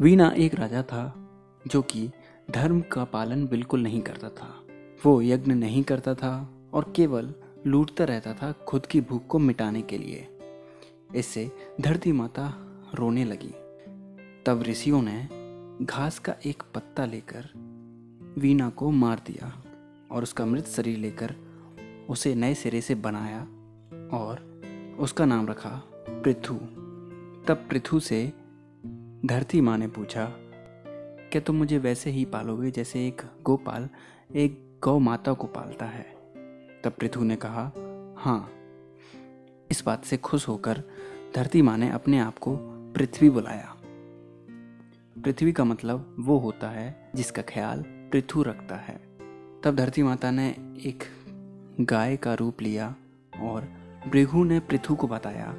वीना एक राजा था जो कि धर्म का पालन बिल्कुल नहीं करता था। वो यज्ञ नहीं करता था और केवल लूटता रहता था खुद की भूख को मिटाने के लिए। इससे धरती माता रोने लगी। तब ऋषियों ने घास का एक पत्ता लेकर वीना को मार दिया और उसका मृत शरीर लेकर उसे नए सिरे से बनाया और उसका नाम रखा पृथु। तब पृथु से धरती माँ ने पूछा, क्या तुम मुझे वैसे ही पालोगे जैसे एक गोपाल, एक गौ माता को पालता है? तब पृथु ने कहा हाँ। इस बात से खुश होकर धरती माँ ने अपने आप को पृथ्वी बुलाया। पृथ्वी का मतलब वो होता है जिसका ख्याल पृथु रखता है। तब धरती माता ने एक गाय का रूप लिया और भृगु ने पृथु को बताया,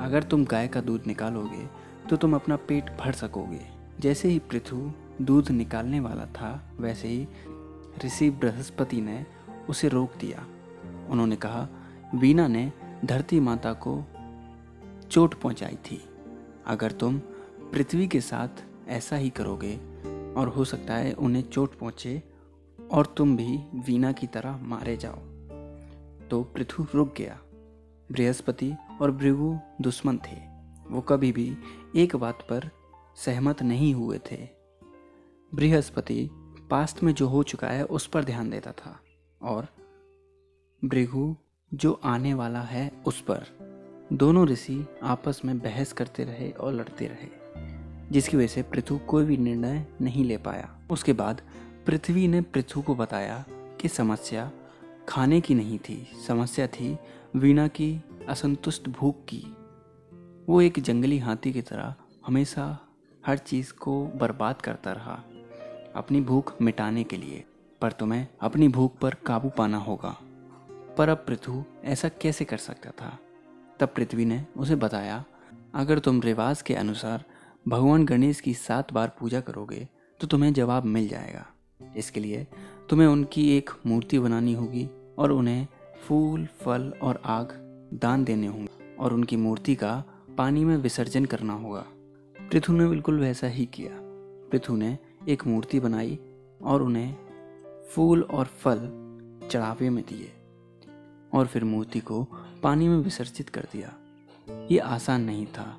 अगर तुम गाय का दूध निकालोगे तो तुम अपना पेट भर सकोगे। जैसे ही पृथु दूध निकालने वाला था, वैसे ही ऋषि बृहस्पति ने उसे रोक दिया। उन्होंने कहा वीना ने धरती माता को चोट पहुंचाई थी। अगर तुम पृथ्वी के साथ ऐसा ही करोगे और हो सकता है उन्हें चोट पहुँचे और तुम भी वीणा की तरह मारे जाओ। तो पृथु रुक गया। बृहस्पति और भृगु दुश्मन थे। वो कभी भी एक बात पर सहमत नहीं हुए थे। बृहस्पति पास्ट में जो हो चुका है, उस पर ध्यान देता था और भृगु जो आने वाला है, उस पर। दोनों ऋषि आपस में बहस करते रहे और लड़ते रहे, जिसकी वजह से पृथु कोई भी निर्णय नहीं ले पाया। उसके बाद पृथ्वी ने पृथु को बताया कि समस्या खाने की नहीं थी, समस्या थी वीणा की असंतुष्ट भूख की। वो एक जंगली हाथी की तरह हमेशा हर चीज़ को बर्बाद करता रहा, अपनी भूख मिटाने के लिए। पर तुम्हें अपनी भूख पर काबू पाना होगा। पर अब पृथु ऐसा कैसे कर सकता था? तब पृथ्वी ने उसे बताया, अगर तुम रिवाज के अनुसार भगवान गणेश की सात बार पूजा करोगे तो तुम्हें जवाब मिल जाएगा। इसके लिए तुम्हें उनकी एक मूर्ति बनानी होगी और उन्हें फूल, फल और आग दान देने होंगे और उनकी मूर्ति का पानी में विसर्जन करना होगा। पृथु ने बिल्कुल वैसा ही किया। पृथु ने एक मूर्ति बनाई और उन्हें फूल और फल चढ़ावे में दिए और फिर मूर्ति को पानी में विसर्जित कर दिया। ये आसान नहीं था,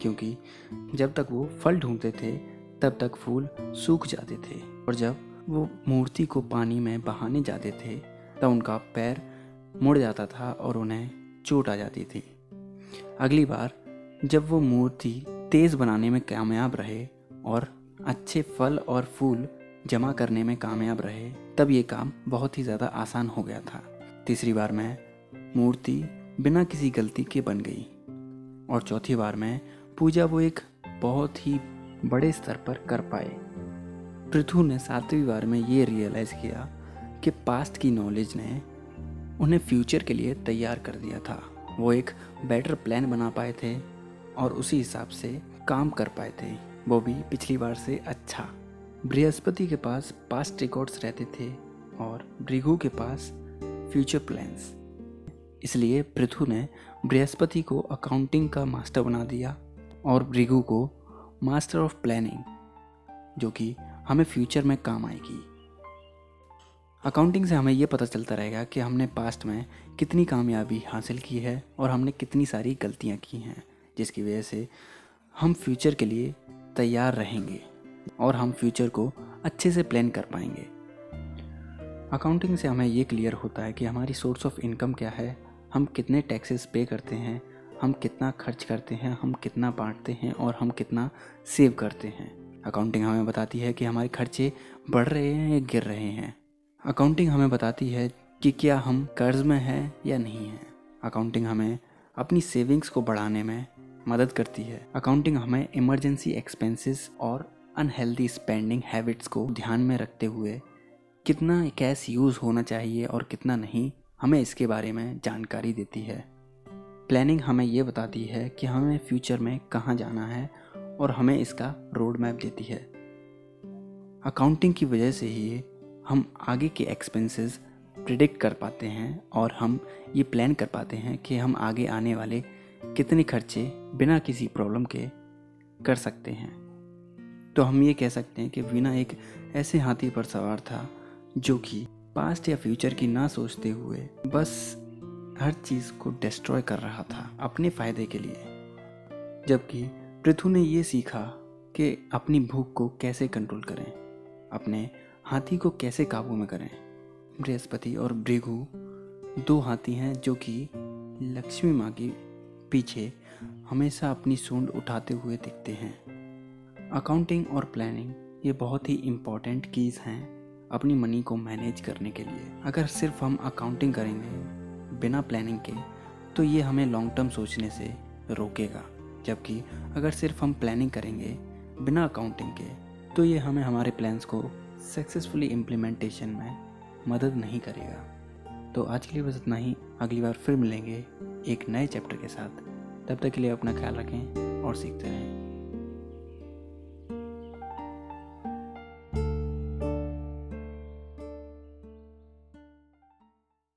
क्योंकि जब तक वो फल ढूंढते थे, तब तक फूल सूख जाते थे और जब वो मूर्ति को पानी में बहाने जाते थे, तब उनका पैर मुड़ जाता था और उन्हें चोट आ जाती थी। अगली बार जब वो मूर्ति तेज़ बनाने में कामयाब रहे और अच्छे फल और फूल जमा करने में कामयाब रहे, तब ये काम बहुत ही ज़्यादा आसान हो गया था। तीसरी बार में मूर्ति बिना किसी गलती के बन गई। और चौथी बार में पूजा वो एक बहुत ही बड़े स्तर पर कर पाए। पृथु ने सातवीं बार में ये रियलाइज़ किया कि पास्ट की नॉलेज ने उन्हें फ्यूचर के लिए तैयार कर दिया था। वो एक बेटर प्लान बना पाए थे और उसी हिसाब से काम कर पाए थे। वो भी पिछली बार से अच्छा। बृहस्पति के पास पास्ट रिकॉर्ड्स रहते थे और भृगु के पास फ्यूचर प्लान्स इसलिए पृथु ने बृहस्पति को अकाउंटिंग का मास्टर बना दिया और भृगु को मास्टर ऑफ़ प्लानिंग जो कि हमें फ्यूचर में काम आएगी। अकाउंटिंग से हमें ये पता चलता रहेगा कि हमने पास्ट में कितनी कामयाबी हासिल की है और हमने कितनी सारी गलतियाँ की हैं, जिसकी वजह से हम फ्यूचर के लिए तैयार रहेंगे और हम फ्यूचर को अच्छे से प्लान कर पाएँगे। अकाउंटिंग से हमें ये क्लियर होता है कि हमारी सोर्स ऑफ़ इनकम क्या है, हम कितने टैक्सेस पे करते हैं, हम कितना खर्च करते हैं, हम कितना बांटते हैं और हम कितना सेव करते हैं। अकाउंटिंग हमें बताती है कि हमारे खर्चे बढ़ रहे हैं या गिर रहे हैं। अकाउंटिंग हमें बताती है कि क्या हम कर्ज में हैं या नहीं हैं। अकाउंटिंग हमें अपनी सेविंग्स को बढ़ाने में मदद करती है। अकाउंटिंग हमें इमरजेंसी एक्सपेंसेस और अनहेल्दी स्पेंडिंग हैबिट्स को ध्यान में रखते हुए कितना कैश यूज़ होना चाहिए और कितना नहीं, हमें इसके बारे में जानकारी देती है। प्लानिंग हमें ये बताती है कि हमें फ्यूचर में कहाँ जाना है और हमें इसका रोड मैप देती है। अकाउंटिंग की वजह से ही हम आगे के एक्सपेंसेस प्रिडिक्ट कर पाते हैं और हम ये प्लान कर पाते हैं कि हम आगे आने वाले कितने खर्चे बिना किसी प्रॉब्लम के कर सकते हैं। तो हम ये कह सकते हैं कि वीना एक ऐसे हाथी पर सवार था जो कि पास्ट या फ्यूचर की ना सोचते हुए बस हर चीज़ को डिस्ट्रॉय कर रहा था अपने फ़ायदे के लिए। जबकि पृथु ने ये सीखा कि अपनी भूख को कैसे कंट्रोल करें, अपने हाथी को कैसे काबू में करें? बृहस्पति और भृगु दो हाथी हैं जो कि लक्ष्मी माँ के पीछे हमेशा अपनी सूंड उठाते हुए दिखते हैं। अकाउंटिंग और प्लानिंग ये बहुत ही इंपॉर्टेंट कीज़ हैं अपनी मनी को मैनेज करने के लिए। अगर सिर्फ़ हम अकाउंटिंग करेंगे बिना प्लानिंग के तो ये हमें लॉन्ग टर्म सोचने से रोकेगा। जबकि अगर सिर्फ़ हम प्लानिंग करेंगे बिना अकाउंटिंग के तो ये हमें हमारे प्लान्स को सक्सेसफुली इम्प्लीमेंटेशन में मदद नहीं करेगा। तो आज के लिए बस इतना ही। अगली बार फिर मिलेंगे एक नए चैप्टर के साथ। तब तक के लिए अपना ख्याल रखें और सीखते रहें।